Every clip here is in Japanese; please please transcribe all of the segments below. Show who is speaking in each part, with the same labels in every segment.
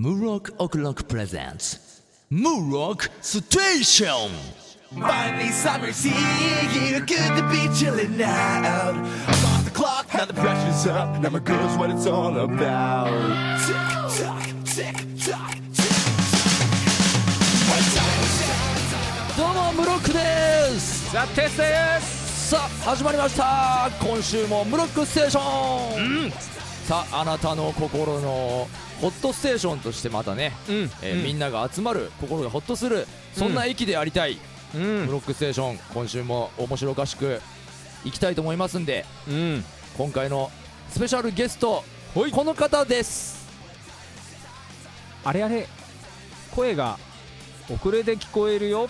Speaker 1: Murok O'Clock presents Murok Station!
Speaker 2: Finally, summer's here. Good to be chilling out. I'm off the clock, now the pressure's up. Now my girl's what it's all about. Tick tock, tick tock, tick
Speaker 1: どうもムロックです
Speaker 3: ザ・テスです
Speaker 1: さあ始まりました今週もムロックステーション、さああなたの心のホットステーションとしてまたね、
Speaker 3: うん。
Speaker 1: えーみんなが集まる心がホッとするそんな駅でありたい、
Speaker 3: うん。
Speaker 1: ムロックステーション今週も面白おかしくいきたいと思いますんで
Speaker 3: うん。
Speaker 1: 今回のスペシャルゲストこの方です。
Speaker 3: あれあれ声が遅れて聞こえるよ。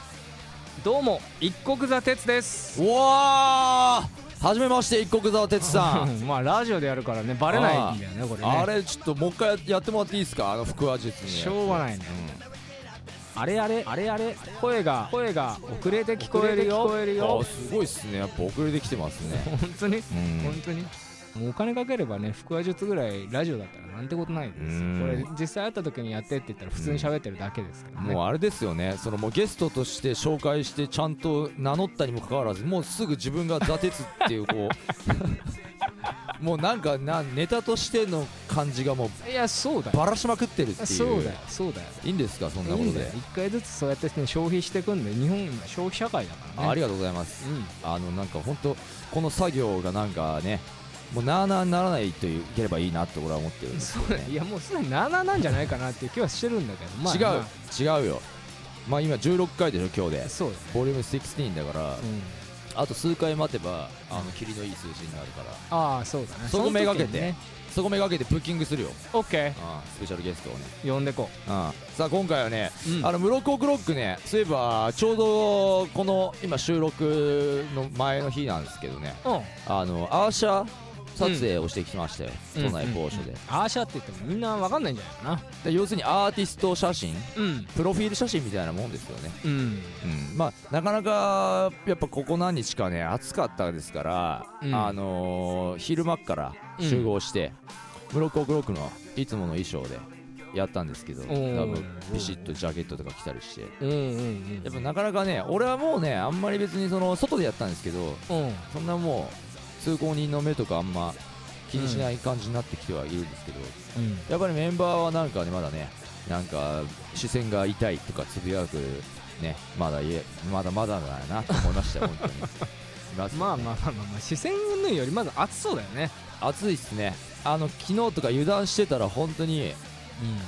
Speaker 3: どうも一国座鉄です。
Speaker 1: うわーはじめまして一国沢哲さん。
Speaker 3: まあラジオでやるからねバレないんだよねこれね。
Speaker 1: あれちょっともう一回やってもらっていいですか？あの腹話術に。
Speaker 3: しょうがないね。あれあれあれあれ。声が声が遅れて聞こえるよ。聞こえる
Speaker 1: あすごいっすね。やっぱ遅れてきてますね。
Speaker 3: 本当に？
Speaker 1: うん。
Speaker 3: 本当に？もうお金かければね腹話術ぐらいラジオだったらなんてことないですこれ実際会った時にやってって言ったら普通に喋ってるだけですからね。
Speaker 1: もうあれですよね。そのもうゲストとして紹介してちゃんと名乗ったにもかかわらずもうすぐ自分が「ザ・鉄っていうこう。もうなんかなネタとしての感じがもう
Speaker 3: いやそうだよ。
Speaker 1: ばらしまくってるっていう。
Speaker 3: そうだよそうだよ。
Speaker 1: いいんですかそんないことで。
Speaker 3: 一回ずつそうやって、ね、消費していくんで日本今消費社会だからね。
Speaker 1: あありがとうございます。
Speaker 3: うん。
Speaker 1: あのなんか本当この作業がなんかねもうなあなあにならないといければいいなって俺は思ってるんですよね。
Speaker 3: いやもうすでに7なんじゃないかなっていう気はしてるんだけど、まあ、
Speaker 1: 違う、
Speaker 3: ま
Speaker 1: 違うよ。まあ今16回でしょ今日で。
Speaker 3: あそうだよ、
Speaker 1: ボリューム16だから、
Speaker 3: うん、
Speaker 1: あと数回待てばあの霧のいい数字になるから。
Speaker 3: ああそうだね。
Speaker 1: そこめがけて
Speaker 3: ね。
Speaker 1: そこめがけてブッキングするよ、
Speaker 3: オッケ
Speaker 1: うん、スペシャルゲストをね、
Speaker 3: ー呼んでこ
Speaker 1: う。ん、さあ今回はね、
Speaker 3: う、うん、
Speaker 1: あのムロックロックねそういえばちょうどこの今収録の前の日なんですけどね。
Speaker 3: うん。
Speaker 1: あのアーシャ撮影をしてきましたよ、
Speaker 3: うん。
Speaker 1: 都内某所で,、
Speaker 3: アーシャって言ってもみんなわかんないんじゃないか
Speaker 1: で要するにアーティスト写真
Speaker 3: なうん。
Speaker 1: プロフィール写真みたいなもんですよね、
Speaker 3: うん。
Speaker 1: うん、まあなかなかやっぱここ何日かね暑かったですから、
Speaker 3: うん。
Speaker 1: あのー昼間っから集合して、ムロックオクロックのいつもの衣装でやったんですけど多
Speaker 3: ー。
Speaker 1: 分ビシッとジャケットとか着たりして。
Speaker 3: うんうんうん。
Speaker 1: やっぱなかなかね俺はもうねあんまり別にその外でやったんですけど
Speaker 3: うん。
Speaker 1: そんなもう通行人の目とかあんま気にしない感じになってきてはいるんですけど、
Speaker 3: うん。
Speaker 1: やっぱりメンバーはなんかねまだねなんか視線が痛いとかつぶやくねまだいえまだまだだなと思いましたよ 本当に。ね。
Speaker 3: まあまあまあまあ、まあ、視線云々よりまず暑そうだよね。
Speaker 1: 暑いっすね。あの昨日とか油断してたら本当に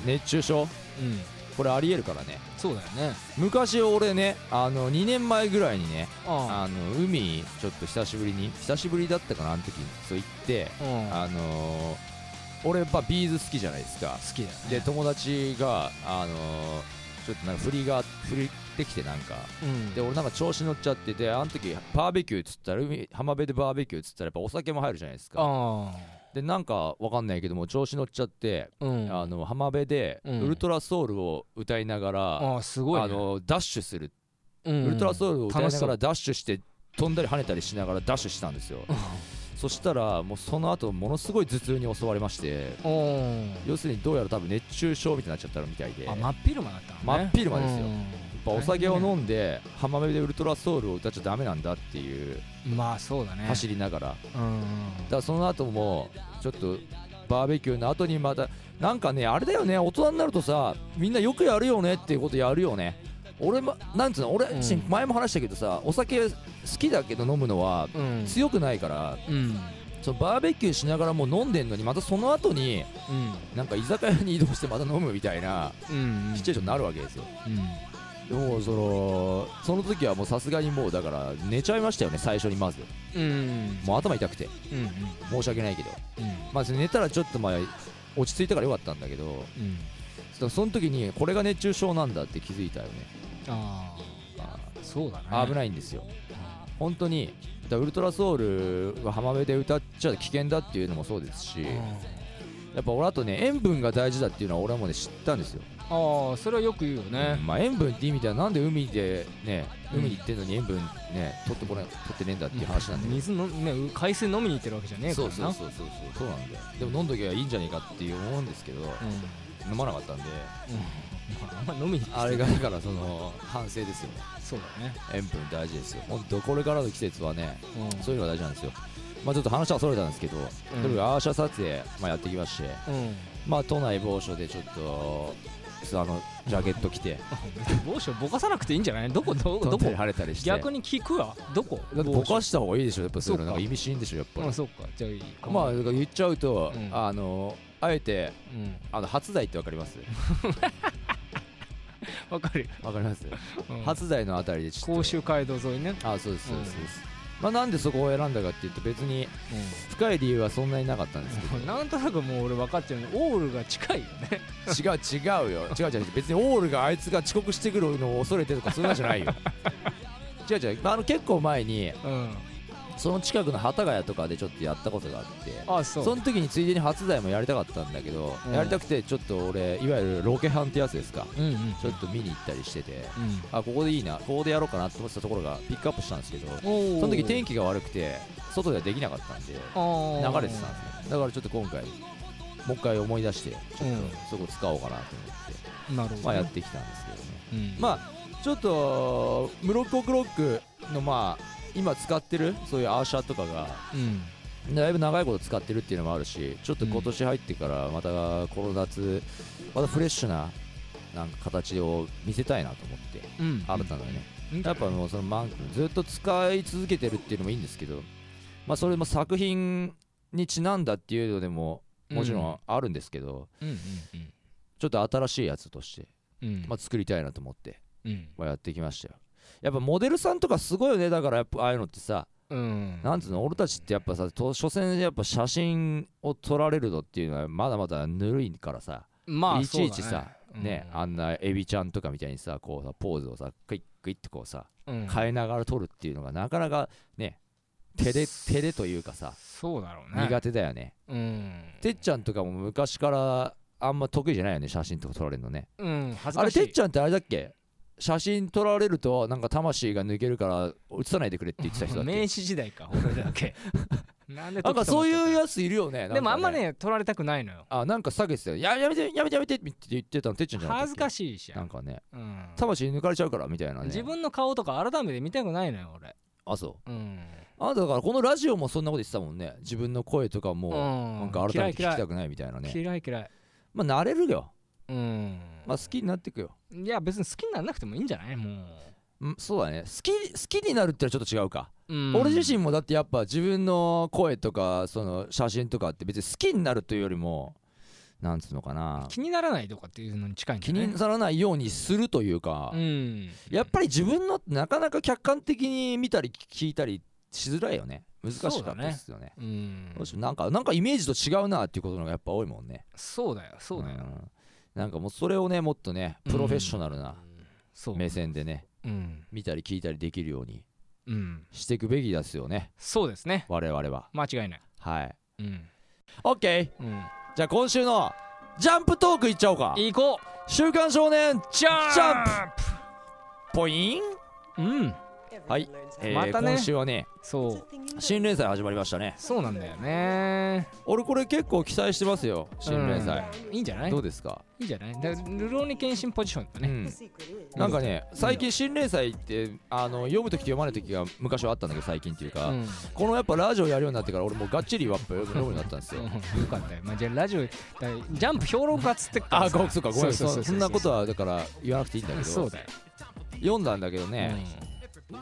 Speaker 1: 熱中症？
Speaker 3: うんうん
Speaker 1: これありえるからね。
Speaker 3: そうだよね。
Speaker 1: 昔俺ねあの2年前ぐらいにね
Speaker 3: あ
Speaker 1: あの海ちょっと久しぶりに久しぶりだったかなあの時に。そう行って
Speaker 3: あ
Speaker 1: のー俺やっぱビーズ好きじゃないですか。
Speaker 3: 好きだよね。
Speaker 1: で友達があのーちょっとなんか振りが振りってきてなんか。
Speaker 3: うん。
Speaker 1: で俺なんか調子乗っちゃっててあの時バーベキューっつったら海浜辺でバーベキューっつったらやっぱお酒も入るじゃないですか。
Speaker 3: あ
Speaker 1: でなんかわかんないけども調子乗っちゃって、
Speaker 3: あうん。
Speaker 1: あの浜辺で
Speaker 3: うん。
Speaker 1: ウルトラソウルを歌いながら、
Speaker 3: ああすごいね。
Speaker 1: あのダッシュする、
Speaker 3: うん
Speaker 1: ウルトラソウルを歌いながらダッシュして飛んだり跳ねたりしながらダッシュしたんですよ。そしたらもうその後ものすごい頭痛に襲われまして。
Speaker 3: うん。
Speaker 1: 要するにどうやら多分熱中症みたいになっちゃったみたいで。
Speaker 3: あ真っ昼間だったのね。
Speaker 1: 真っ昼間ですよぱお酒を飲んで浜辺でウルトラソウルを歌っちゃダメなんだっていう
Speaker 3: まあそうだね。
Speaker 1: 走りながら。
Speaker 3: うん
Speaker 1: らその後もちょっとバーベキューの後にまたなんかねあれだよね大人になるとさみんなよくやるよねっていうことやるよね。俺もなんつうの俺
Speaker 3: うん。
Speaker 1: 前も話したけどさお酒好きだけど飲むのは
Speaker 3: うん。
Speaker 1: 強くないから
Speaker 3: うん。
Speaker 1: そのバーベキューしながらもう飲んでんのにまたその後になんか居酒屋に移動してまた飲むみたいな
Speaker 3: うん。
Speaker 1: シチュエーションになるわけですよ。
Speaker 3: うん
Speaker 1: でもそのその時はもうさすがにもうだから寝ちゃいましたよね最初にまず。
Speaker 3: うん。
Speaker 1: もう頭痛くて。
Speaker 3: うん
Speaker 1: 申し訳ないけど。
Speaker 3: うん。
Speaker 1: まず寝たらちょっとまあ落ち着いたからよかったんだけど
Speaker 3: うん。
Speaker 1: そその時にこれが熱中症なんだって気づいたよね。
Speaker 3: あ
Speaker 1: あ
Speaker 3: あそうだね。
Speaker 1: ー危ないんですよ。本当にだウルトラソウルが浜辺で歌っちゃ危険だっていうのもそうですしやっぱ俺あとね塩分が大事だっていうのは俺はもうね知ったんですよ
Speaker 3: ああそれはよく言うよね。
Speaker 1: まあ、塩分って意味ではなんで海でね
Speaker 3: うん
Speaker 1: 海に行ってんのに塩分ね取ってこない取ってねえんだっていう話なんだけど。
Speaker 3: 水のねう海水飲みに行ってるわけじゃねえからな
Speaker 1: そうそうそうそう。そうそうなんだよ。でも飲んどきゃいいんじゃねえかっていう思うんですけど、
Speaker 3: う
Speaker 1: 飲まなかったんで。
Speaker 3: まあ、あんま飲みに
Speaker 1: あれがだからその反省ですよね。
Speaker 3: そうだね。
Speaker 1: 塩分大事ですよ。本当これからの季節はね
Speaker 3: う
Speaker 1: そういうのが大事なんですよ。まあちょっと話はそれたんですけど、とにかくアーシャ撮影、まあ、やってきまして
Speaker 3: んうん。
Speaker 1: まあ都内某所でちょっとあのジャケット着て。
Speaker 3: 帽子をぼかさなくていいんじゃない？どこどこどこ？
Speaker 1: 晴れたりして。
Speaker 3: 逆に聞くわ。どこ？
Speaker 1: だってぼかした方がいいでしょ？やっぱそういうの意味深でしょ？やっぱり、
Speaker 3: うんそうか。じゃあいいか
Speaker 1: まあ言っちゃうと、
Speaker 3: うん。
Speaker 1: あのあえて
Speaker 3: うん。
Speaker 1: あの初台ってわかります？
Speaker 3: わかる。よ
Speaker 1: わかります、
Speaker 3: うん。
Speaker 1: 初台のあたりでちょっと。
Speaker 3: 甲州街道沿いね。
Speaker 1: あそうですそうですそうです、まあなんでそこを選んだかっていうと別に
Speaker 3: う
Speaker 1: 深い理由はそんなになかったんですけど。
Speaker 3: ん なんとなくもう俺分かっちゃうね。オールが近いよね。
Speaker 1: 違う違うよ。違う違う別にオールがあいつが遅刻してくるのを恐れてとかそういうのじゃないよ。違う違う。あの結構前に
Speaker 3: うん
Speaker 1: その近くの幡ヶ谷とかでちょっとやったことがあって
Speaker 3: あそう。
Speaker 1: その時についでに初台もやりたかったんだけど、
Speaker 3: うん。
Speaker 1: やりたくてちょっと俺いわゆるロケハンってやつですか？
Speaker 3: うんうん。
Speaker 1: ちょっと見に行ったりしてて
Speaker 3: うん。
Speaker 1: あここでいいなここでやろうかなと思ってたところがピックアップしたんですけどその時天気が悪くて外ではできなかったんで流れてたんですよ。だからちょっと今回もう一回思い出してちょっと
Speaker 3: うん
Speaker 1: そこ使おうかなと思って、
Speaker 3: なるほどね。
Speaker 1: まあやってきたんですけどね。
Speaker 3: うん。
Speaker 1: まあちょっとムロックオクロックのまあ今使ってる？そういうアーシャとかが。
Speaker 3: うん。
Speaker 1: だいぶ長いこと使ってるっていうのもあるしちょっと今年入ってからまたこの夏またフレッシュななんか形を見せたいなと思って
Speaker 3: うん。
Speaker 1: 新たなね。
Speaker 3: うん。
Speaker 1: やっぱもうそのマンずっと使い続けてるっていうのもいいんですけどまあそれも作品にちなんだっていうのでももちろんあるんですけど、ちょっと新しいやつとして、まあ、作りたいなと思って、
Speaker 3: うん。
Speaker 1: まあ、やってきましたよやっぱモデルさんとかすごいよねだからやっぱああいうのってさ。
Speaker 3: うん。
Speaker 1: なんつうの？俺たちってやっぱさと所詮やっぱ写真を撮られるのっていうのはまだまだぬるいからさ、
Speaker 3: まあ
Speaker 1: いちいちさ
Speaker 3: そうだ
Speaker 1: ね、あんなエビちゃんとかみたいにさこうさポーズをさクイックイッってこうさ
Speaker 3: うん。
Speaker 1: 変えながら撮るっていうのがなかなかね手で手でというかさ
Speaker 3: そうだろうね。
Speaker 1: 苦手だよね。
Speaker 3: うん。
Speaker 1: てっちゃんとかも昔からあんま得意じゃないよね写真とか撮られるのね。
Speaker 3: うん
Speaker 1: あれてっちゃんってあれだっけ？写真撮られるとなんか魂が抜けるから写さないでくれって言ってた人だっけ？
Speaker 3: 明治時代か俺だけ？なんで
Speaker 1: なんかそういう
Speaker 3: や
Speaker 1: やついるよね
Speaker 3: でもあんまね取られたくないのよ。
Speaker 1: あなんか下げてたよ。ややめてやめてやめてって言ってたのてっちゃんじゃな
Speaker 3: 恥ずかしいし。
Speaker 1: なんかね。
Speaker 3: うん。
Speaker 1: 魂抜かれちゃうからみたいなね。
Speaker 3: 自分の顔とか改めて見たくないのよ俺。
Speaker 1: あそう。
Speaker 3: うん。
Speaker 1: あなただからこのラジオもそんなこと言ってたもんね。自分の声とかも
Speaker 3: うん。
Speaker 1: なんか改めて聞きたくないみたいなね。
Speaker 3: 嫌い嫌い。
Speaker 1: まあ慣れるよ
Speaker 3: うん。
Speaker 1: まあ好きになってくよ。
Speaker 3: いや別に好きにならなくてもいいんじゃない？も
Speaker 1: う。んそうだね。好き好きになるってのはちょっと違うか、
Speaker 3: う、うん。
Speaker 1: 俺自身もだってやっぱ自分の声とかその写真とかって別に好きになるというよりもなんつうのかな。
Speaker 3: 気にならないとかっていうのに近いんじゃない
Speaker 1: 気にならないようにするというか、
Speaker 3: うん。
Speaker 1: やっぱり自分のなかなか客観的に見たり聞いたりしづらいよね。難しかったですよね。
Speaker 3: うん。
Speaker 1: どうしよう。なんかなんかイメージと違うなっていうことのがやっぱ多いもんね。
Speaker 3: そうだよそうだよ。
Speaker 1: んなんかもうそれをねもっとねプロフェッショナルな目線でね
Speaker 3: うん。
Speaker 1: 見たり聞いたりできるように
Speaker 3: うん。
Speaker 1: していくべきですよね。
Speaker 3: そうですね。
Speaker 1: 我々は。
Speaker 3: 間違いない。
Speaker 1: はい。
Speaker 3: うん、
Speaker 1: OK
Speaker 3: うん、
Speaker 1: じゃあ今週のジャンプトークいっちゃおうか。
Speaker 3: 行こう。
Speaker 1: 週刊少年
Speaker 3: ジャン
Speaker 1: ジャンポイン？
Speaker 3: うん
Speaker 1: はい、えー
Speaker 3: またね。
Speaker 1: 今週はね
Speaker 3: そう。
Speaker 1: 新連載始まりましたね。
Speaker 3: そうなんだよね。
Speaker 1: 俺これ結構期待してますよ新連載、
Speaker 3: うん。いいんじゃない？
Speaker 1: どうですか、
Speaker 3: いいんじゃない？だからルローニケンシンポジションだね、
Speaker 1: うん。なんかね最近新連載ってあの読む時と読まない時が昔はあったんだけど最近っていうか、
Speaker 3: うん。
Speaker 1: このやっぱラジオやるようになってから俺もうがっちりやっぱ読む読むようになったんですよ、
Speaker 3: うん。よかったよ、まあ、じゃあラジオだジャンプ評論家っつってっから
Speaker 1: あそうかごめん
Speaker 3: そ
Speaker 1: んなことはだから言わなくていいんだけど
Speaker 3: そうだよ、
Speaker 1: 読んだんだけどね、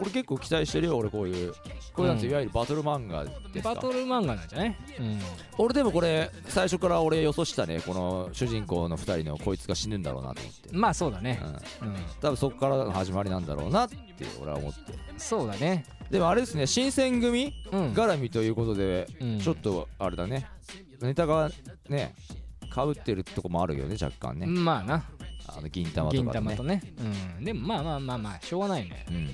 Speaker 1: 俺結構期待してるよ俺こういう。これなんて
Speaker 3: うん。
Speaker 1: いわゆるバトル漫画で
Speaker 3: うん、
Speaker 1: すか？
Speaker 3: バトル漫画なんじゃない、うん、
Speaker 1: 俺でもこれ最初から俺予想したねこの主人公の2人のこいつが死ぬんだろうなと思って、
Speaker 3: まあそうだね。
Speaker 1: うん、
Speaker 3: うん、
Speaker 1: 多分そこからの始まりなんだろうなって俺は思って。
Speaker 3: そうだね。
Speaker 1: でもあれですね新選組
Speaker 3: うん。
Speaker 1: 絡みということで
Speaker 3: うん。
Speaker 1: ちょっとあれだね。ネタがねかぶってるとこもあるよね若干ね。
Speaker 3: まあな
Speaker 1: あの銀玉と
Speaker 3: 銀
Speaker 1: かでね
Speaker 3: 玉とね、うん、でもまあまあまあまあしょうがないね、
Speaker 1: うんうん
Speaker 3: うん、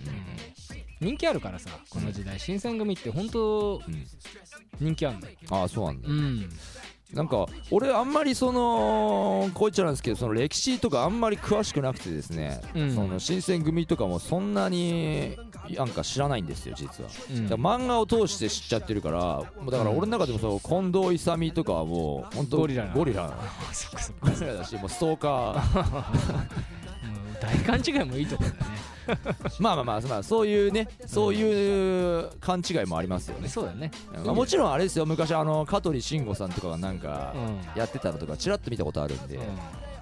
Speaker 3: 人気あるからさこの時代。新選組って本当
Speaker 1: うん。
Speaker 3: 人気あるんだよ。
Speaker 1: ああそうなんだ。
Speaker 3: うん
Speaker 1: なんか俺あんまりそのこう言っちゃなんですけどその歴史とかあんまり詳しくなくてですね、
Speaker 3: うん。
Speaker 1: その新選組とかもそんなになんか知らないんですよ実は、
Speaker 3: うん。
Speaker 1: 漫画を通して知っちゃってるからもうだから俺の中でもそう近藤勇とかはもう本当
Speaker 3: ゴリラな。
Speaker 1: ゴリラ。ゴリラだしもうストーカー。
Speaker 3: 大勘違いもいいところだね
Speaker 1: まあまあまあ、まあ、そういうねそういう勘違いもありますよね、
Speaker 3: そうだね。
Speaker 1: まあ、もちろんあれですよ。昔あの香取慎吾さんとかがなんか
Speaker 3: うん
Speaker 1: やってたのとかちらっと見たことあるんで、
Speaker 3: う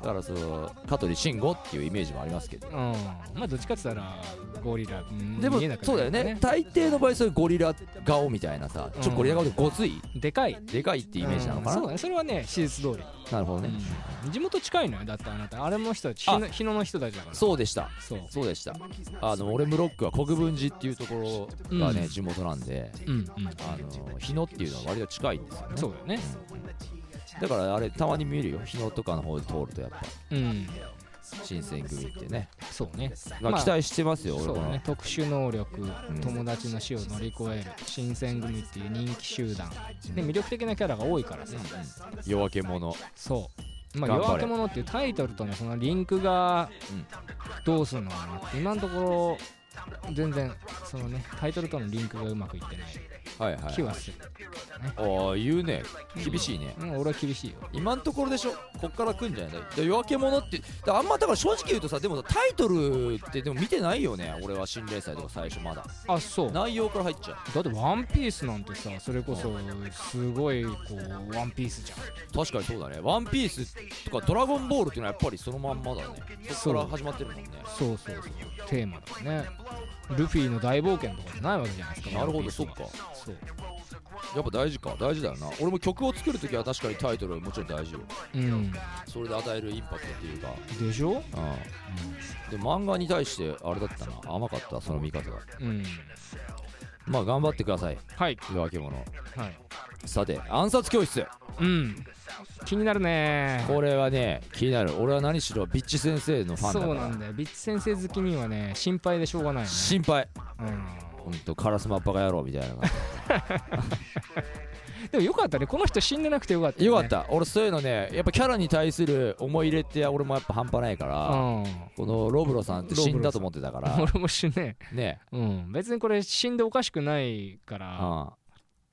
Speaker 1: だからそう香取慎吾っていうイメージもありますけど。
Speaker 3: ん、うん、まあどっちかって言ったらゴリラ。うん。
Speaker 1: でも
Speaker 3: 見えなくない
Speaker 1: そうだよね。大抵の場合そういうゴリラ顔みたいなさちょっとゴリラ顔でごつい
Speaker 3: でかい。
Speaker 1: でかいってイメージなのかな、
Speaker 3: うん。そうだねそれはね史実通り、
Speaker 1: なるほどね、
Speaker 3: うん。地元近いのよだってあなた。あれも人たち
Speaker 1: あ。
Speaker 3: 日野の人たちだから。
Speaker 1: そうでした。
Speaker 3: そう。
Speaker 1: そうでした。あの俺ムロックは国分寺っていうところがね、
Speaker 3: うん。
Speaker 1: 地元なんで
Speaker 3: うんうん。
Speaker 1: あの日野っていうのは割と近いんですよね。
Speaker 3: そうだよね
Speaker 1: だからあれたまに見るよ。日野とかの方で通るとやっぱ。
Speaker 3: うん。
Speaker 1: 新選組ってね、
Speaker 3: そうね。
Speaker 1: まあ、
Speaker 3: まあ
Speaker 1: 期待してますよ、俺
Speaker 3: そう
Speaker 1: この
Speaker 3: だね。特殊能力、
Speaker 1: ん
Speaker 3: 友達の死を乗り越える新選組っていう人気集団。で魅力的なキャラが多いからさ、
Speaker 1: 夜明け者。
Speaker 3: そう。まあ夜明け者っていうタイトルとのそのリンクが
Speaker 1: うん。
Speaker 3: どうするのかなって今のところ全然そのねタイトルとのリンクがうまくいってない。
Speaker 1: はいはい
Speaker 3: 気はする、
Speaker 1: ああ言うね。厳しいね、
Speaker 3: うん、俺は厳しいよ。
Speaker 1: 今のところでしょ？こっから来んじゃない？で夜明け者ってあんまだから正直言うとさでもさタイトルってでも見てないよね？俺は新連載とか最初まだ。
Speaker 3: あそう。だ
Speaker 1: 内容から入っちゃう。
Speaker 3: ってワンピースなんてさそれこそすごいこうワンピースじゃん。
Speaker 1: 確かにそうだね。ワンピースとかドラゴンボールっていうのはやっぱりそのまんまだね。そっから始まってるもんね。
Speaker 3: そうそうそう。テーマだねルフィの大冒険とかじゃないわけじゃないですか。
Speaker 1: なるほどそっか。
Speaker 3: そう。
Speaker 1: やっぱ大事か。大事だよな。俺も曲を作るときは確かにタイトルもちろん大事よ。
Speaker 3: うん。
Speaker 1: それで与えるインパクトっていうか。
Speaker 3: でしょ？
Speaker 1: うん。で漫画に対してあれだったな。甘かったその見方が。
Speaker 3: うん。
Speaker 1: まあ頑張ってください。
Speaker 3: はい。
Speaker 1: 夜明け者。
Speaker 3: はい。
Speaker 1: さて暗殺教室。
Speaker 3: うん気になるね。
Speaker 1: これはね気になる。俺は何しろビッチ先生のファンだから。
Speaker 3: そうなんだよ。ビッチ先生好きにはね心配でしょうがないよね。
Speaker 1: 心配。
Speaker 3: うん。
Speaker 1: ほんとカラスマバカ野郎みたいな
Speaker 3: でもよかったね。この人死んでなくてよかったね。
Speaker 1: よかった。俺そういうのねやっぱキャラに対する思い入れって俺もやっぱ半端ないから
Speaker 3: うん。
Speaker 1: このロブロさんって死んだと思ってたから。
Speaker 3: 俺も死ね。
Speaker 1: ね。
Speaker 3: うん。別にこれ死んでおかしくないから。
Speaker 1: あ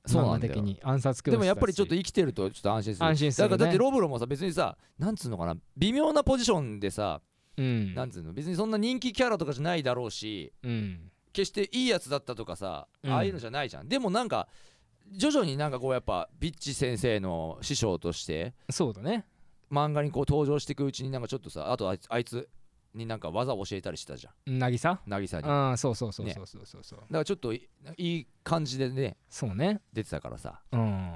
Speaker 1: そうなんだ
Speaker 3: 的に暗殺
Speaker 1: でもやっぱりちょっと生きてるとちょっと安心する。
Speaker 3: 安心するね。
Speaker 1: だからだってロブロもさ別にさなんつうのかな微妙なポジションでさ
Speaker 3: うん。
Speaker 1: なんつうの別にそんな人気キャラとかじゃないだろうし
Speaker 3: うん。
Speaker 1: 決していいやつだったとかさ、
Speaker 3: うん。
Speaker 1: ああいうのじゃないじゃん。でもなんか徐々になんかこうやっぱビッチ先生の師匠として
Speaker 3: そうだね。
Speaker 1: 漫画にこう登場していくうちになんかちょっとさあとあいつあいつになんか技を教えたりしたじゃん。
Speaker 3: 渚
Speaker 1: 渚にだか
Speaker 3: ああそうそうそう
Speaker 1: ね
Speaker 3: そうそうそうそう。
Speaker 1: らちょっといいい感じでね
Speaker 3: そうね。
Speaker 1: 出てたからさ。
Speaker 3: うん。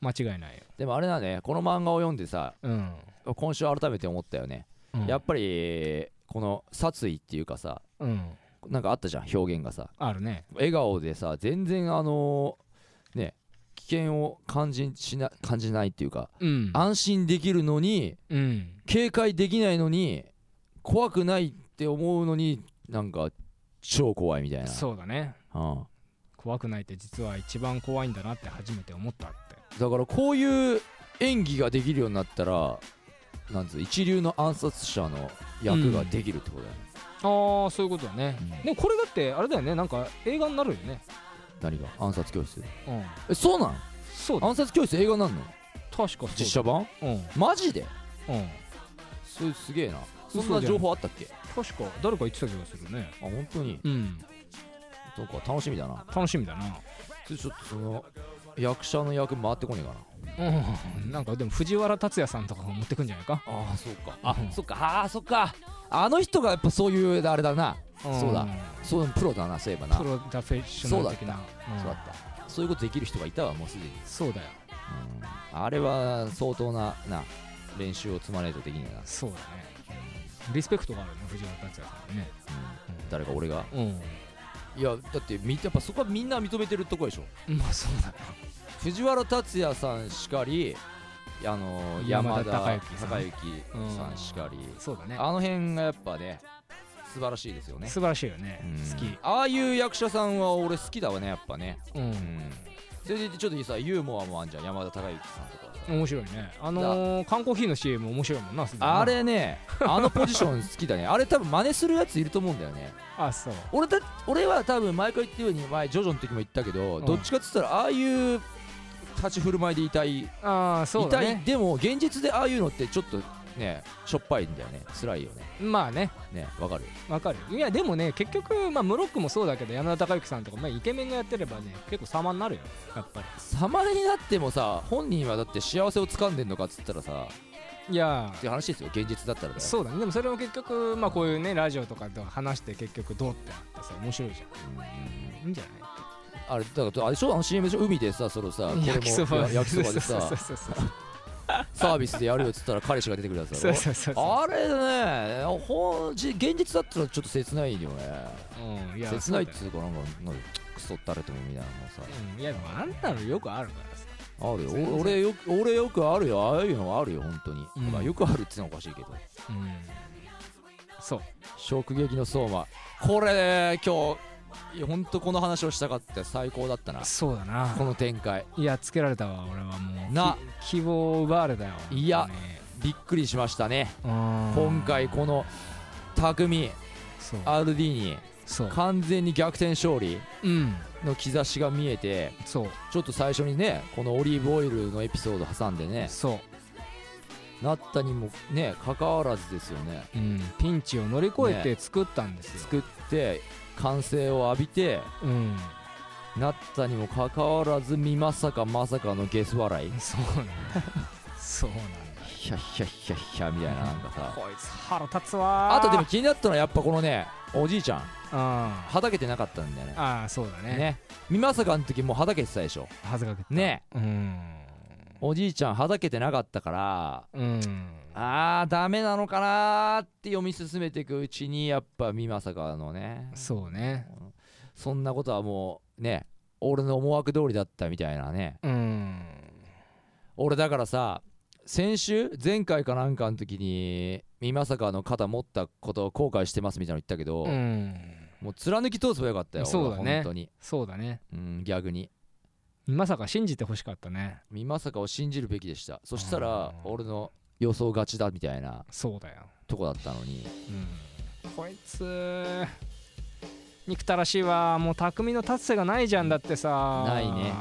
Speaker 3: 間違いないよ。
Speaker 1: でもあれだねこの漫画を読んでさ
Speaker 3: うん。
Speaker 1: 今週改めて思ったよね、
Speaker 3: うん。
Speaker 1: やっぱりこの殺意っていうかさ
Speaker 3: うん。
Speaker 1: なんかあったじゃん表現がさ。
Speaker 3: あるね。
Speaker 1: 笑顔でさ全然あのね危険を感じしな感じないっていうか
Speaker 3: うん。
Speaker 1: 安心できるのに
Speaker 3: うん。
Speaker 1: 警戒できないのに怖くないって思うのになんか超怖いみたいな。
Speaker 3: そうだね。
Speaker 1: うん。
Speaker 3: 怖くないって実は一番怖いんだなって初めて思ったって。
Speaker 1: だからこういう演技ができるようになったらなんつう一流の暗殺者の役ができるってことだよね、
Speaker 3: ああそういうことだね。
Speaker 1: うん。
Speaker 3: でもこれだってあれだよね。なんか映画になるよね。
Speaker 1: 何が？暗殺教室
Speaker 3: うん。
Speaker 1: えそうなん？
Speaker 3: そうだ。
Speaker 1: 暗殺教室映画なんの？
Speaker 3: 確か
Speaker 1: 実写版？
Speaker 3: うん。うん
Speaker 1: マジで？それすげえなそんな情報あったっけ？
Speaker 3: 確か誰か言ってた気がするね。
Speaker 1: あ本当に？
Speaker 3: うん。
Speaker 1: そうか楽しみだな。
Speaker 3: 楽しみだな。
Speaker 1: ちょちょっとその役者の役回ってこねえかな。
Speaker 3: うん。なんかでも藤原竜也さんとかが持ってくんじゃないか？
Speaker 1: ああそうか。あ
Speaker 3: うん。
Speaker 1: そっか。あーそっか。あの人がやっぱそういうあれだな。そうだ。
Speaker 3: ん
Speaker 1: そうプロだなそういえばな。
Speaker 3: プロダフェッショナル的な。
Speaker 1: そうだった。そういうことできる人がいたわもうすでに、
Speaker 3: そうだよ。
Speaker 1: うん。あれは相当なな練習を積まないとできないな、
Speaker 3: そうだねリスペクトがあるね藤原竜也さんにね。
Speaker 1: うん。誰か俺が？
Speaker 3: うん。
Speaker 1: いやだってみやっぱそこはみんな認めてるとこでしょ。
Speaker 3: まあそうだよ。
Speaker 1: 藤原竜也さんしかりあの山田
Speaker 3: 山田孝之さん。
Speaker 1: 孝之さんしかり。
Speaker 3: そうだね。
Speaker 1: あの辺がやっぱね素晴らしいですよね。
Speaker 3: 素晴らしいよね。
Speaker 1: うん。
Speaker 3: 好き。
Speaker 1: ああいう役者さんは俺好きだわねやっぱね。
Speaker 3: う
Speaker 1: うん。んそれでちょっとさユーモアもあんじゃん山田孝之さんとかさ
Speaker 3: 面白いね。あのー、缶コーヒーの CM 面白いもんな
Speaker 1: あれねあのポジション好きだね。あれ多分真似するやついると思うんだよね。
Speaker 3: あそう。
Speaker 1: 俺だ俺は多分毎回言ったように前ジョジョの時も言ったけど、
Speaker 3: うん。
Speaker 1: どっちかっつったらああいう立ち振る舞いでいたい、
Speaker 3: ああそうだ
Speaker 1: いたい。
Speaker 3: ね
Speaker 1: でも現実でああいうのってちょっとねしょっぱいんだよね。辛いよね。
Speaker 3: まあね。
Speaker 1: ねわかる？
Speaker 3: わかる。いやでもね結局まあムロックもそうだけど山田孝之さんとか、まあ、イケメンがやってればね結構様になるよやっぱ
Speaker 1: 様になってもさ本人はだって幸せを掴んでんのかっつったらさ
Speaker 3: りいや。
Speaker 1: っていう話ですよ。現実だったらだよ
Speaker 3: そうだね。でもそれも結局まあこういうねラジオとかで話して結局どうってなってさ面白いじゃん。いいんじゃない？
Speaker 1: あれだからあれでしょ？あの CM でしょ？海でさそのさこれも
Speaker 3: 焼きそば
Speaker 1: や焼きそばでさ サービスでやるよっつったら彼氏が出てくるやつ
Speaker 3: そう
Speaker 1: だろ。
Speaker 3: そうそうそう
Speaker 1: あれねほんじ現実だったらちょっと切ないよね。
Speaker 3: うんいや
Speaker 1: 切ないっ
Speaker 3: そう
Speaker 1: つうかなんかなんかクソったれてもみたいなのさ。
Speaker 3: だようんいやでもあんなのよくあるからさ。
Speaker 1: あるよ。俺よく俺よくあるよ。ああいうのはあるよ本当に、
Speaker 3: うん。
Speaker 1: まあよくあるっていうのはおかしいけど。
Speaker 3: うん。そう。
Speaker 1: 直撃の相馬。これね今日いや本当この話をしたかった最高だったな。
Speaker 3: そうだな。
Speaker 1: この展開。
Speaker 3: いやつけられたわ俺はもう。
Speaker 1: な。
Speaker 3: き希望を奪われたよ
Speaker 1: いや
Speaker 3: 本
Speaker 1: びっくりしましたね。今回この匠
Speaker 3: そう。
Speaker 1: RD に
Speaker 3: そう。
Speaker 1: 完全に逆転勝利
Speaker 3: うん。
Speaker 1: の兆しが見えて
Speaker 3: そう。
Speaker 1: ちょっと最初にねこのオリーブオイルのエピソード挟んでね
Speaker 3: そう。
Speaker 1: なったにもね関わらずですよね。
Speaker 3: うん、ピンチを乗り越えて作ったんですよ、
Speaker 1: 作って歓声を浴びて
Speaker 3: うん
Speaker 1: なったにもかかわらずみまさかまさかのゲス笑い。
Speaker 3: そうなんだ。そうなんだ。
Speaker 1: ヒャッヒャッヒャッヒャみたいななんかさ。
Speaker 3: こいつ腹立つわー。
Speaker 1: あとでも気になったのはやっぱこのねおじいちゃん。
Speaker 3: あ
Speaker 1: はだけてなかったんだよね。
Speaker 3: ああそうだね。
Speaker 1: ね。みまさかの時もうはだけてたでしょ。
Speaker 3: 恥ずかけた。
Speaker 1: ね。
Speaker 3: うん
Speaker 1: おじいちゃんはだけてなかったから
Speaker 3: うん。
Speaker 1: あーダメなのかなーって読み進めていくうちにやっぱみまさかのね。
Speaker 3: そうね。
Speaker 1: そんなことはもうね俺の思惑通りだったみたいなね。
Speaker 3: うん。
Speaker 1: 俺だからさ先週前回かなんかの時にみまさかの肩持ったことを後悔してますみたいなの言ったけど、
Speaker 3: うん。
Speaker 1: もう貫き通せばよかったよ
Speaker 3: そうだね。
Speaker 1: 本当に。
Speaker 3: そうだね。
Speaker 1: うん逆に
Speaker 3: まさか信じてほしかったね。
Speaker 1: みまさかを信じるべきでした。そした
Speaker 3: あ
Speaker 1: ら
Speaker 3: ー
Speaker 1: 俺の予想勝ちだみたいな
Speaker 3: そうだよ。
Speaker 1: とこだったのに。
Speaker 3: うん。こいつ憎たらしいわ。もう匠の達成がないじゃんだってさ。
Speaker 1: ないね。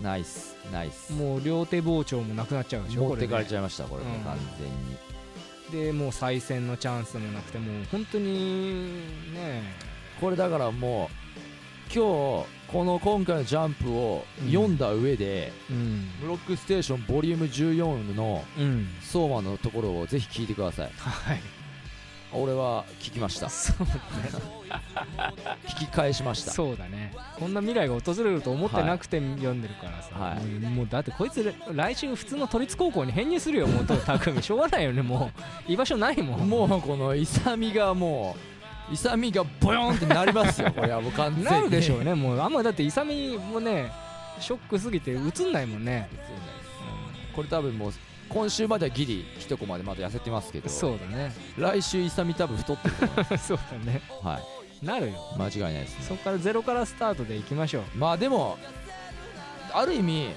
Speaker 1: ナイスナイス。
Speaker 3: もう両手包丁もなくなっちゃうでしょ
Speaker 1: 持ってかれち
Speaker 3: ゃ
Speaker 1: ゃいましたこれ。ね
Speaker 3: うん。
Speaker 1: 完全に。
Speaker 3: うでもう再戦のチャンスもなくてもう本当にね
Speaker 1: これだからもう今日この今回のジャンプを読んだ上で、
Speaker 3: うん。
Speaker 1: ブロックステーションボリューム14の
Speaker 3: うん
Speaker 1: 相馬のところをぜひ聞いてください。
Speaker 3: はい。
Speaker 1: 俺は聞きました。
Speaker 3: そうだね。
Speaker 1: 聞き返しました。
Speaker 3: そうだね。こんな未来が訪れると思ってなくて読んでるからさ、
Speaker 1: はい。
Speaker 3: もうだってこいつ来週普通の都立高校に編入するよもう匠しょうがないよねもう。居場所ないもん。
Speaker 1: もうこの勇がもう勇がボヨンってなりますよ これはもう完全に。
Speaker 3: なるでしょうねもうあんまだって勇もねショックすぎて映んないもんね、
Speaker 1: これ多分もう今週まではギリ一コマでまだ痩せてますけど
Speaker 3: そうだね。
Speaker 1: 来週勇多分太ってると思いま
Speaker 3: そうだね。
Speaker 1: すはい。
Speaker 3: なるよ。
Speaker 1: 間違いないですね。
Speaker 3: そこからゼロからスタートでいきましょ
Speaker 1: まあでもある意味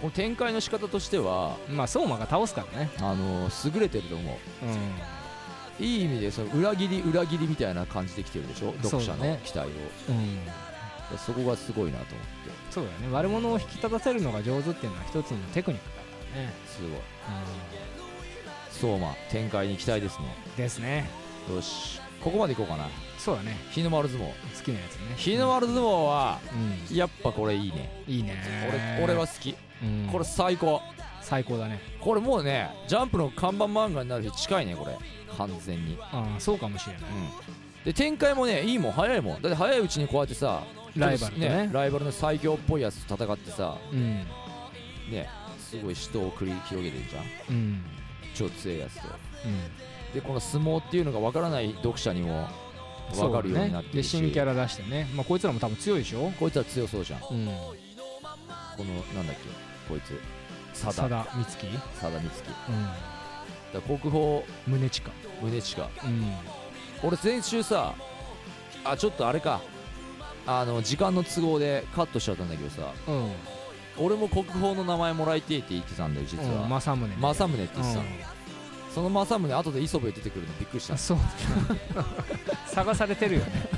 Speaker 1: この展開の仕方としては
Speaker 3: うまあ相馬が倒すからね。
Speaker 1: あの優れてると思ういい意味でその裏切り裏切りみたいな感じできてるでしょ？読者の期待を。
Speaker 3: うん、うん、
Speaker 1: そこがすごいなと思って。
Speaker 3: そうだよね。悪者を引き立たせるのが上手っていうのは一つのテクニックだからね、
Speaker 1: すごい。相馬展開に期待ですね。
Speaker 3: うん、ですね。
Speaker 1: よし。ここまでいこうかな。
Speaker 3: そうだね。
Speaker 1: 日の丸相撲。
Speaker 3: 好きなやつね。
Speaker 1: 日の丸相撲は
Speaker 3: うん。
Speaker 1: やっぱこれいいね。
Speaker 3: いいね。
Speaker 1: 俺俺は好き。
Speaker 3: うん。
Speaker 1: これ最高。
Speaker 3: 最高だね。
Speaker 1: これもうねジャンプの看板漫画になる日近いねこれ完全に。
Speaker 3: ああそうかもしれない。
Speaker 1: うん。で展開もねいいもん早いもん。だって早いうちにこうやってさ
Speaker 3: ライバルとね。
Speaker 1: ライバルの最強っぽいやつと戦ってさ
Speaker 3: うん。
Speaker 1: ねすごい死闘を繰り広げてるじゃん。
Speaker 3: うん。
Speaker 1: 超強いやつと。
Speaker 3: うん。
Speaker 1: でこの相撲っていうのがわからない読者にもわかるようになって
Speaker 3: で
Speaker 1: るし、
Speaker 3: 新キャラ出してね。まあこいつらも多分強いでしょ？
Speaker 1: こいつは強そうじゃん。こ
Speaker 3: うん。
Speaker 1: のなんだっけこいつ。佐田
Speaker 3: 美月。
Speaker 1: 佐田美月。
Speaker 3: うん
Speaker 1: だ国宝
Speaker 3: 宗近。
Speaker 1: 宗近。
Speaker 3: うん。
Speaker 1: 俺先週さあちょっとあれか。あの時間の都合でカットしちゃったんだけどさ。
Speaker 3: うん。
Speaker 1: 俺も国宝の名前もらいてえって言ってたんだよ実は、
Speaker 3: うん政宗
Speaker 1: 政宗って言ってたの、
Speaker 3: うん。
Speaker 1: その政宗後で磯部出てくるのびっくりした。
Speaker 3: あそう。探されてるよね。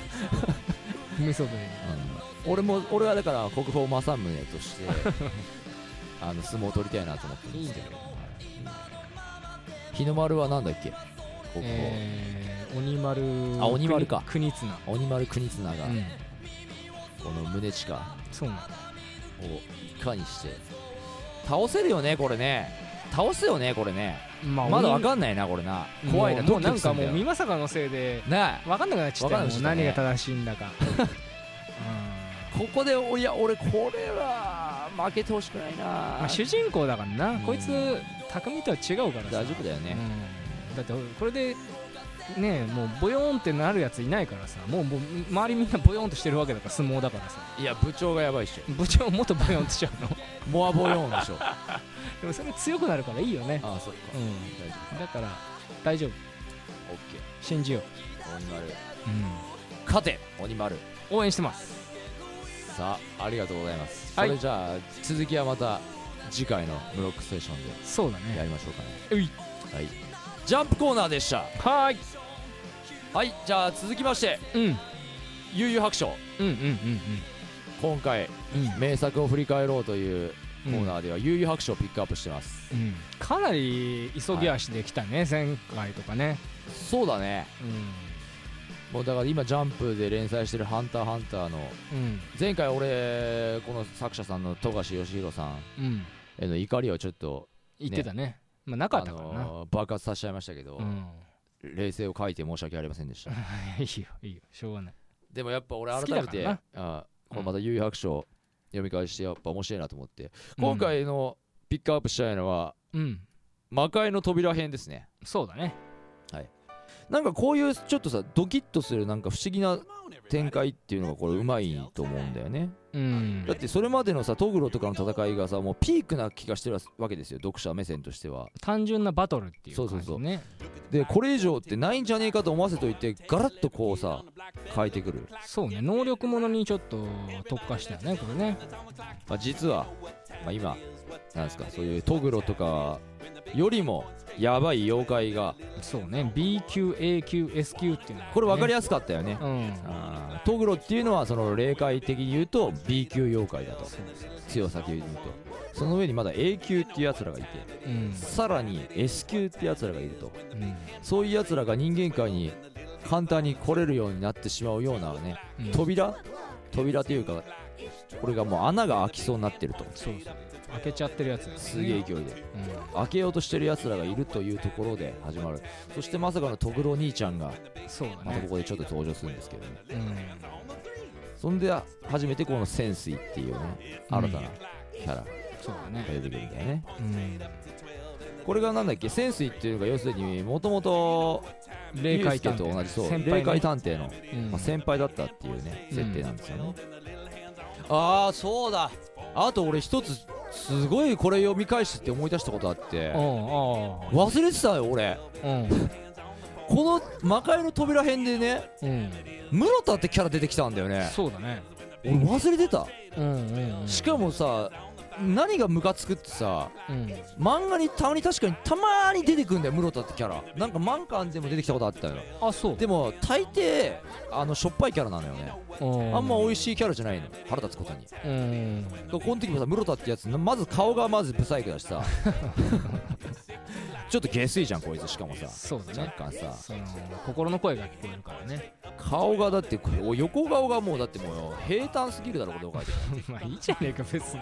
Speaker 3: 味噌部に。
Speaker 1: うん。俺も俺はだから国宝政宗として あの相撲を取りたいなと思ってるんですけど日の丸はなんだっけ？国宝、
Speaker 3: えー、鬼丸
Speaker 1: あ鬼丸か。
Speaker 3: 国綱。
Speaker 1: 鬼丸国綱が、
Speaker 3: うん。
Speaker 1: この宗近。を
Speaker 3: そうなの。
Speaker 1: いかにして。倒せるよねこれね。倒すよねこれね。
Speaker 3: ま
Speaker 1: まだわ
Speaker 3: ん
Speaker 1: かんないなこれな。怖いな。ドキ
Speaker 3: もうなんかもう美作のせいで
Speaker 1: ね
Speaker 3: 分かんなくなっちゃったよ。
Speaker 1: ね。
Speaker 3: 何が正しいんだか。
Speaker 1: ここでおいや俺これは負けてほしくないな、
Speaker 3: まあ、主人公だからな、
Speaker 1: うん。
Speaker 3: こいつ匠とは違うからさ。
Speaker 1: 大丈夫だよね、
Speaker 3: うん、だってこれでねもうボヨーンってなるやついないからさ。もうもう周りみんなボヨーンとしてるわけだから相撲だからさ。
Speaker 1: いや部長がやばいっしょ。
Speaker 3: 部長もっとボヨーンとしちゃうの？
Speaker 1: モアボヨーンでしょ。あ
Speaker 3: でもそれ強くなるからいいよね。
Speaker 1: あそっか、
Speaker 3: うん。
Speaker 1: 大丈
Speaker 3: だから大丈夫。
Speaker 1: 夫オッケ
Speaker 3: 信じよ
Speaker 1: ー鬼丸。
Speaker 3: う、
Speaker 1: 勝て鬼丸。
Speaker 3: 応援してます
Speaker 1: さあありがとうございます、
Speaker 3: はい。
Speaker 1: それじゃあ続きはまた次回のブロックステーションで
Speaker 3: そうだね。
Speaker 1: やりましょうかね。
Speaker 3: うい。
Speaker 1: はい。ジャンプコーナーでした。
Speaker 3: はーい。
Speaker 1: はいじゃあ続きまして
Speaker 3: うん。
Speaker 1: 悠々白書。
Speaker 3: うんうんうん
Speaker 1: 今回
Speaker 3: うん。うん
Speaker 1: 名作を振り返ろうというコ
Speaker 3: うん。
Speaker 1: ーナーでは悠々白書をピックアップしてます、
Speaker 3: うん。かなり急ぎ足できたね、前回とかね。
Speaker 1: そうだね。
Speaker 3: う
Speaker 1: もうだから今ジャンプで連載してる「ハンターハンター」の前回俺この作者さんの富樫義弘さん
Speaker 3: うん。
Speaker 1: への怒りをちょっと、
Speaker 3: 言ってたね。まあなかったからな、
Speaker 1: あのー爆発させちゃいましたけど、
Speaker 3: うん。
Speaker 1: 冷静を書いて申し訳ありませんでした。
Speaker 3: いいよいいよ。しょうがない。
Speaker 1: でもやっぱ俺改めてあこのまた悠々白書読み返してやっぱ面白いなと思って、今回のピックアップしたいのは
Speaker 3: うん。
Speaker 1: 魔界の扉編ですね。
Speaker 3: そうだね
Speaker 1: なんかこういうちょっとさドキッとするなんか不思議な展開っていうのがこれうまいと思うんだよね。
Speaker 3: うん。
Speaker 1: だってそれまでのさトグロとかの戦いがさもうピークな気がしてるわけですよ読者目線としては。
Speaker 3: 単純なバトルっていう
Speaker 1: そうそうそう。
Speaker 3: 感じね。
Speaker 1: でこれ以上ってないんじゃねえかと思わせといてガラッとこうさ変えてくる、
Speaker 3: そうね。能力ものにちょっと特化したよねこれね。
Speaker 1: まあ、実は、まあ、今なんですかそういうトグロとかよりもやばい妖怪が。
Speaker 3: そうね。B 級 A 級 S 級っていうのがね。
Speaker 1: これ分かりやすかったよね。
Speaker 3: うん。
Speaker 1: あー。トグロっていうのはその霊界的に言うと B 級妖怪だと。強さで言うと。その上にまだ A 級っていうやつらがいて。
Speaker 3: うん。
Speaker 1: さらに S 級ってやつらがいると。
Speaker 3: うん。
Speaker 1: そういうやつらが人間界に簡単に来れるようになってしまうようなね
Speaker 3: うん。
Speaker 1: 扉？扉というかこれがもう穴が開きそうになってると。
Speaker 3: そうそう開けちゃってるやつ。です
Speaker 1: すげえ勢いで。
Speaker 3: う
Speaker 1: 開けようとしてるやつらがいるというところで始まる。そしてまさかのトグロ兄ちゃんがまたここでちょっと登場するんですけどね。
Speaker 3: うん。
Speaker 1: そんで初めてこの潜水っていうね新たなキャラが出てくるんだよね。
Speaker 3: うん。
Speaker 1: これがなんだっけ？潜水っていうのが要するにもともと
Speaker 3: 霊界探偵。
Speaker 1: と同じそう、
Speaker 3: 先輩ね
Speaker 1: 霊界探偵の、
Speaker 3: うん。
Speaker 1: まあ、先輩だったっていうね
Speaker 3: うん
Speaker 1: 設定なんですよね、ああそうだ。あと俺一つすごいこれ読み返してって思い出したことあって。忘れてたよ俺。
Speaker 3: あうん
Speaker 1: この魔界の扉編でね
Speaker 3: うん。
Speaker 1: 室田ってキャラ出てきたんだよね。
Speaker 3: そうだね。
Speaker 1: 俺忘れてた。
Speaker 3: うんうんうん。
Speaker 1: しかもさ何がムカつくってさ
Speaker 3: うん。
Speaker 1: 漫画にたまに確かにたまーに出てくんだよ室田ってキャラ。なんか満巻でも出てきたことあったよ。
Speaker 3: あそう。
Speaker 1: でも大抵あのしょっぱいキャラなのよね。あ
Speaker 3: あ
Speaker 1: んま美味しいキャラじゃないの。腹立つことに。
Speaker 3: うん。
Speaker 1: この時もさ室田ってやつまず顔がまずブサイクだしさ ちょっと下水じゃんこいつしかもさ。
Speaker 3: そうだね。
Speaker 1: 若干さ。
Speaker 3: その心の声が聞こえるからね。
Speaker 1: 顔がだってこれ横顔がもうだってもう平坦すぎるだろこれどう書いても
Speaker 3: まあいいじゃねえか別に。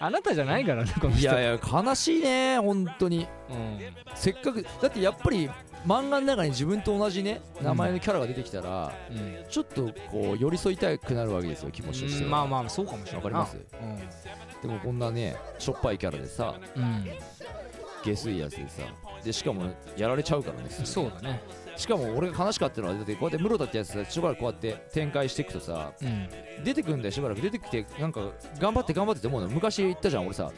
Speaker 3: あなたじゃないからねこの人。
Speaker 1: いやいや悲しいね本当に。
Speaker 3: うん。
Speaker 1: せっかくだってやっぱり漫画の中に自分と同じね名前のキャラが出てきたら、
Speaker 3: うん。
Speaker 1: ちょっとこう寄り添いたくなるわけですよ気持ちとしては、
Speaker 3: まあまあそうかもしれない
Speaker 1: わかります？
Speaker 3: う
Speaker 1: でもこんなねしょっぱいキャラでさ
Speaker 3: ん、うん、
Speaker 1: 下水やつでさ。でしかもやられちゃうからね
Speaker 3: そうだね。
Speaker 1: しかも俺が悲しかったのはだってこうやって室田ってやつさしばらくこうやって展開していくとさ
Speaker 3: うん。
Speaker 1: 出てくんだよしばらく。出てきてなんか頑張って頑張ってって思うの。昔言ったじゃん俺さ。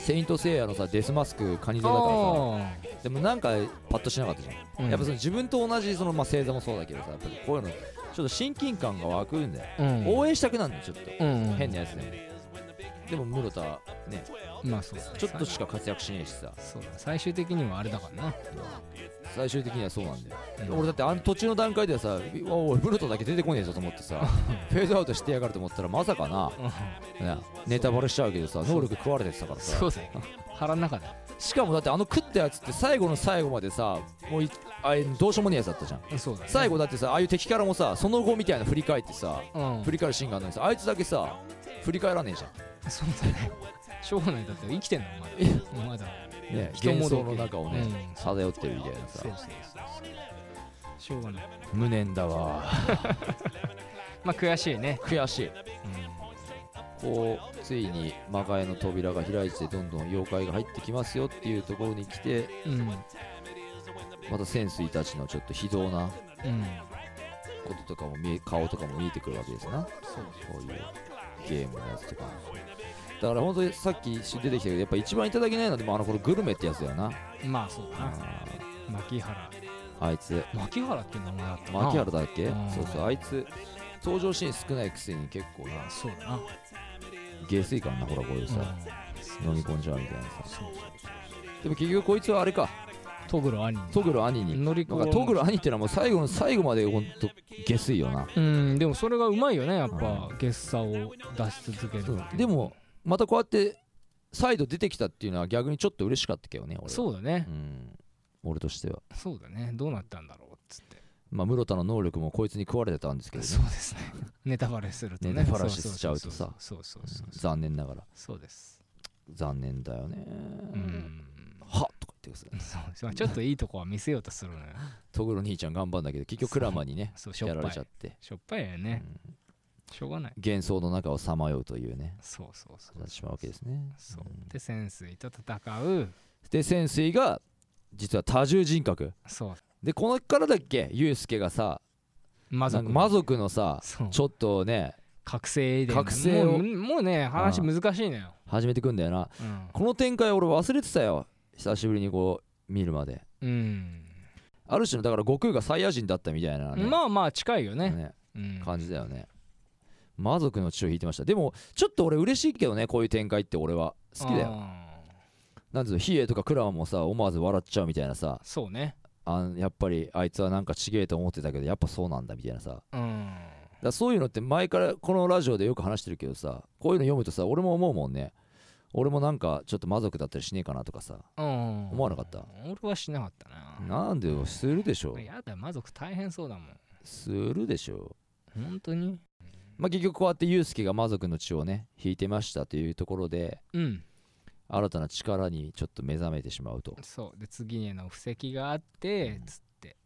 Speaker 1: セイントセイヤのさデスマスクカニ座だからさ。
Speaker 3: あ
Speaker 1: でもなんかパッとしなかったじゃん、
Speaker 3: ーうん。
Speaker 1: やっぱその自分と同じそのまあ星座もそうだけどさやっぱりこういうのちょっと親近感が湧くんだよ、
Speaker 3: うん。
Speaker 1: 応援したくなるんだよちょっと、
Speaker 3: うん。
Speaker 1: 変なやつでもでも室田ね
Speaker 3: まあそう
Speaker 1: ちょっとしか活躍しねえしさ。
Speaker 3: そうだ最終的にはあれだからな、
Speaker 1: 最終的にはそうなんだよ。
Speaker 3: うん。
Speaker 1: 俺だってあの途中の段階ではさおおい室田だけ出てこねえぞと思ってさフェードアウトしてやがると思ったらまさかなネタバレしちゃうけどさ能力食われてたからさ。
Speaker 3: そうだよ腹の中で。
Speaker 1: しかもだってあの食ったやつって最後の最後までさもういあれどうしようもねえやつだったじゃん。
Speaker 3: ね。
Speaker 1: 最後だってさああいう敵キャラもさその後みたいな振り返ってさ
Speaker 3: うん。
Speaker 1: 振り返るシーンがあるのにさあいつだけさ振り返らねえじゃん。
Speaker 3: そうだね。しょうがない。だって生きてんのまだ。まだ。
Speaker 1: ね幻想の中をね、
Speaker 3: うん。
Speaker 1: 漂ってるみたいなさ。
Speaker 3: そうそうそうそう。しょうがない。
Speaker 1: 無念だわ。
Speaker 3: まあ悔しいね。
Speaker 1: 悔しい。
Speaker 3: うん。
Speaker 1: こうついに魔界の扉が開いてどんどん妖怪が入ってきますよっていうところに来て
Speaker 3: うん。
Speaker 1: また潜水たちのちょっと非道な
Speaker 3: うん。
Speaker 1: こととかも見え顔とかも見えてくるわけですな。
Speaker 3: そう
Speaker 1: いうゲームのやつとか。だから本当にさっき出てきたけどやっぱ一番いただけないのはでもあのこのグルメってやつだよな。
Speaker 3: まあそうだな。
Speaker 1: あ
Speaker 3: 牧原。
Speaker 1: ーあいつ。
Speaker 3: 牧原って名前だったな。
Speaker 1: 牧原だっけ？
Speaker 3: うん。
Speaker 1: そうそうあいつ。登場シーン少ないくせに結構な。
Speaker 3: そうだな。
Speaker 1: 下水感なほらこういうさ
Speaker 3: うん。
Speaker 1: 飲み込んじゃうみたいなさ。
Speaker 3: そうそう。
Speaker 1: でも結局こいつはあれか
Speaker 3: トグロ兄に。
Speaker 1: トグロ兄に。
Speaker 3: 乗り込
Speaker 1: なんかトグロ兄ってのはもう最後の最後までほんと下水よな。
Speaker 3: うんでもそれがうまいよねやっぱゲッサを出し続ける
Speaker 1: でもまたこうやって再度出てきたっていうのは逆にちょっと嬉しかったけどね俺は。
Speaker 3: そうだね。
Speaker 1: うん。俺としては。
Speaker 3: そうだね。どうなったんだろうっつって。
Speaker 1: まあ室田の能力もこいつに食われてたんですけどね。
Speaker 3: そうですね。ネタバレするとね。
Speaker 1: ネタバレしちゃうとさ。
Speaker 3: そうそうそう
Speaker 1: 残念ながら。
Speaker 3: そうです。
Speaker 1: 残念だよね。
Speaker 3: うん。
Speaker 1: はって
Speaker 3: うそうちょっといいとこは見せようとするのよ。
Speaker 1: トグロ兄ちゃん頑張んだけど結局クラマにね やられちゃって。
Speaker 3: しょっぱいよね。
Speaker 1: うん。
Speaker 3: しょうがない。
Speaker 1: 幻想の中をさまようというね。
Speaker 3: そうそうそう
Speaker 1: なってしまうわけですね。
Speaker 3: そう。
Speaker 1: うん。
Speaker 3: で潜水と戦う。
Speaker 1: で潜水が実は多重人格。
Speaker 3: そう。
Speaker 1: でこのからだっけ？ユうスケがさ
Speaker 3: 魔族。
Speaker 1: 魔族のさちょっとね
Speaker 3: 覚醒遺伝
Speaker 1: 覚醒を
Speaker 3: もうもうね話難しいのよ。
Speaker 1: 始めてくんだよな。
Speaker 3: うん。
Speaker 1: この展開俺忘れてたよ久しぶりにこう見るまで。
Speaker 3: うん。
Speaker 1: ある種のだから悟空がサイヤ人だったみたいな、ね。
Speaker 3: まあまあ近いよね。
Speaker 1: ね。
Speaker 3: うん。
Speaker 1: 感じだよね。魔族の血を引いてました。でもちょっと俺嬉しいけどねこういう展開って俺は好きだよ。
Speaker 3: あ
Speaker 1: なんつうのヒエとかクラマもさ思わず笑っちゃうみたいなさ。
Speaker 3: ーそうね。
Speaker 1: あんやっぱりあいつはなんかちげえと思ってたけどやっぱそうなんだみたいなさ。
Speaker 3: うん。
Speaker 1: らそういうのって前からこのラジオでよく話してるけどさこういうの読むとさ俺も思うもんね俺もなんかちょっと魔族だったりしねえかなとかさ
Speaker 3: うん。
Speaker 1: 思わなかった？
Speaker 3: 俺はしなかったな。
Speaker 1: なんでよ？するでしょ。
Speaker 3: やだ魔族大変そうだもん。
Speaker 1: するでしょ。
Speaker 3: 本当に？
Speaker 1: まあ結局こうやってユウスケが魔族の血をね引いてましたというところで
Speaker 3: うん。
Speaker 1: 新たな力にちょっと目覚めてしまうと。
Speaker 3: そう。で次への布石があってつって。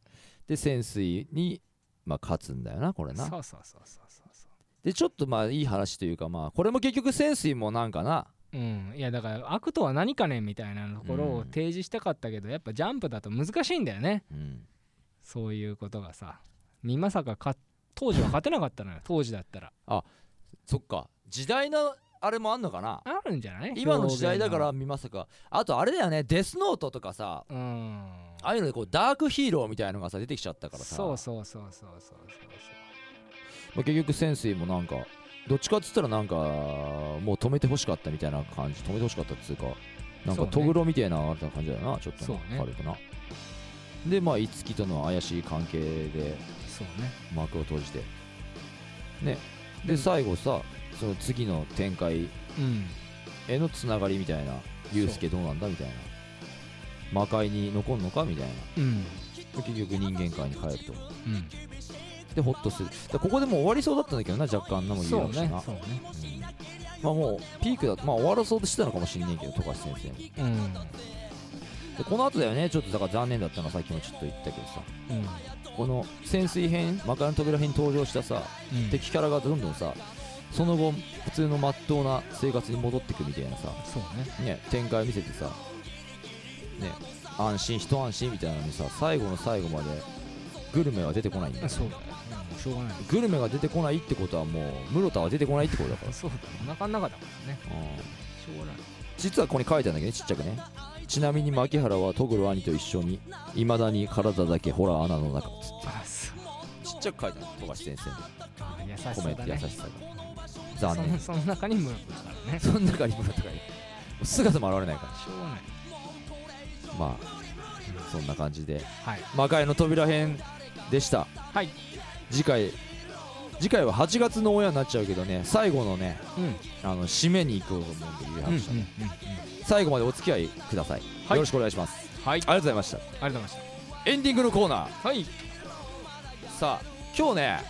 Speaker 1: で潜水にまあ勝つんだよなこれな。
Speaker 3: そうそうそうそうそうそ
Speaker 1: でちょっとまあいい話というかまあこれも結局潜水もなんかな
Speaker 3: ううん。いやだから悪とは何かねみたいなところを
Speaker 1: うん。
Speaker 3: 提示したかったけどやっぱジャンプだと難しいんだよね。
Speaker 1: うん。
Speaker 3: そういうことがさ。みまさかか当時は勝てなかったのよ当時だったら。
Speaker 1: そっか。時代のあれもあんのかな？
Speaker 3: あるんじゃない？
Speaker 1: 今の時代だから
Speaker 3: 表現
Speaker 1: 見まさか。あとあれだよね。デスノートとかさ
Speaker 3: がうん。
Speaker 1: ああいうのでこうダークヒーローみたいのがさ出てきちゃったからさ。
Speaker 3: そうそうそうそうそうそう。
Speaker 1: まあ結局潜水もなんかどっちかっつったらなんかもう止めてほしかったみたいな感じ。止めてほしかったっつうかなんかトグロみたいなあれな感じだよなちょっと。
Speaker 3: ね
Speaker 1: 軽くな。でまあ五木との怪しい関係で
Speaker 3: そうね。
Speaker 1: 幕を閉じて。ね。で
Speaker 3: うん。
Speaker 1: 最後さその次の展開
Speaker 3: うん。
Speaker 1: へのつながりみたいなユうスケどうなんだみたいな。魔界に残るのかみたいな。
Speaker 3: うん。
Speaker 1: で結局人間界に帰ると
Speaker 3: うん
Speaker 1: でホッとする。でここでもう終わりそうだったんだけどな若干なも言
Speaker 3: そう
Speaker 1: うしな、
Speaker 3: ねそうね。
Speaker 1: うん。まあもうピークだとまあ終わらそうとしてたのかもしんねえけど富樫先生。も
Speaker 3: うん。
Speaker 1: でこの後だよね。ちょっとだから残念だったのはさっきもちょっと言ったけどさ。
Speaker 3: うん。
Speaker 1: この潜水編魔界の扉編に登場したさ
Speaker 3: うん。
Speaker 1: 敵キャラがどんどんさその後普通のまっとうな生活に戻ってくみたいなさ。
Speaker 3: そうね。
Speaker 1: ね展開見せてさね安心一安心みたいなのにさ最後の最後までグルメは出てこないんだよね。
Speaker 3: そうだよもうしょうがない。
Speaker 1: グルメが出てこないってことはもう室田は出てこないってことだから。
Speaker 3: そうだお腹の中だからね。
Speaker 1: うん。
Speaker 3: しょうがない。
Speaker 1: 実はここに書いてあるんだけどねちっちゃくね。ちなみに牧原はトグロ兄と一緒にいまだに体だけホラー穴の中。つってちっちゃく書いてある富樫先生の
Speaker 3: あ優し
Speaker 1: コメント優しさが。残念。
Speaker 3: その中にムロックだからね。
Speaker 1: その中に村とかに姿も現れないか
Speaker 3: しょうがない。
Speaker 1: らまあそんな感じで。
Speaker 3: はい。
Speaker 1: 魔界の扉編でした。
Speaker 3: はい
Speaker 1: 次回次回は8月の親になっちゃうけどね最後のね
Speaker 3: うん。
Speaker 1: あの締めに行こうと思うんで有
Speaker 3: うんうん
Speaker 1: 最後までお付き合いください、
Speaker 3: はい。
Speaker 1: よろしくお願いします。
Speaker 3: はい。
Speaker 1: ありがとうございました。
Speaker 3: ありがとうございまし
Speaker 1: エンディングのコーナー。
Speaker 3: たはい
Speaker 1: さあ今日ね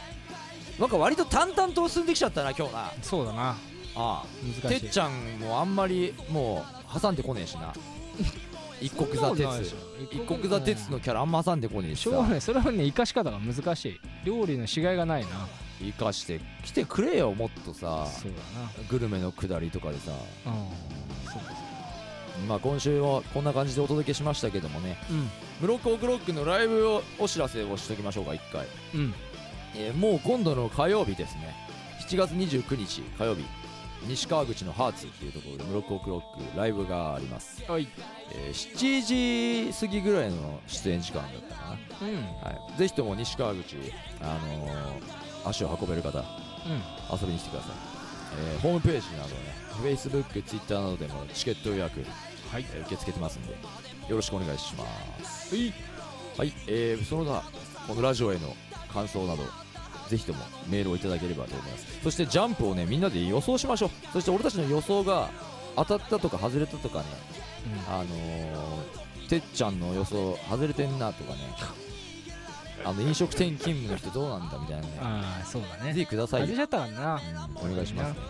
Speaker 1: なんか割と淡々と進んできちゃったな今日な。あ
Speaker 3: そうだな。
Speaker 1: あ。
Speaker 3: 難しい。
Speaker 1: てっちゃんもあんまりもう挟んでこねえしな 一国座鉄。一国座鉄のキャラあんま挟んでこねえ
Speaker 3: しょうがないそれはね生かし方が難しい。料理のしがいがないな。
Speaker 1: 生かして来てくれよもっとさ。
Speaker 3: そう
Speaker 1: グルメの下りとかでさ。
Speaker 3: だなうんそうです
Speaker 1: まあ今週はこんな感じでお届けしましたけどもね。
Speaker 3: うん。
Speaker 1: ブロックオクロックのライブをお知らせをしときましょうか一回、
Speaker 3: うん。
Speaker 1: えーもう今度の火曜日ですね。7月29日火曜日西川口のハーツっていうところでブロックオクロックライブがあります、
Speaker 3: はい。
Speaker 1: えー7時過ぎぐらいの出演時間だったか
Speaker 3: うんうん。
Speaker 1: な、はい、ぜひとも西川口、あのー足を運べる方遊びに来てください、えーホームページなどね Facebook、Twitter などでもチケット予約、
Speaker 3: はい。
Speaker 1: えー受け付けてますんでよろしくお願いします。
Speaker 3: はい。
Speaker 1: はい、えー、その他このラジオへの感想などぜひともメールをいただければと思います。そしてジャンプをねみんなで予想しましょう。そして俺たちの予想が当たったとか外れたとかねあのー、てっちゃんの予想外れてんなとかね。あの飲食店勤務の人どうなんだみたいなね。
Speaker 3: ああそうだね。
Speaker 1: ぜひください。よ
Speaker 3: 外れちゃったからな。
Speaker 1: うんお願いしますね、うん。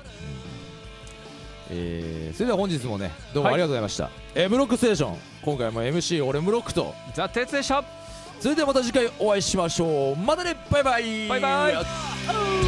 Speaker 1: えーそれでは本日もねどうもありがとうございました、えーブロックステーション。今回も MC 俺ムロックと。
Speaker 3: ザ・鉄でした
Speaker 1: それではまた次回お会いしましょう。またね。バイバイ。
Speaker 3: バイバイ。
Speaker 1: イ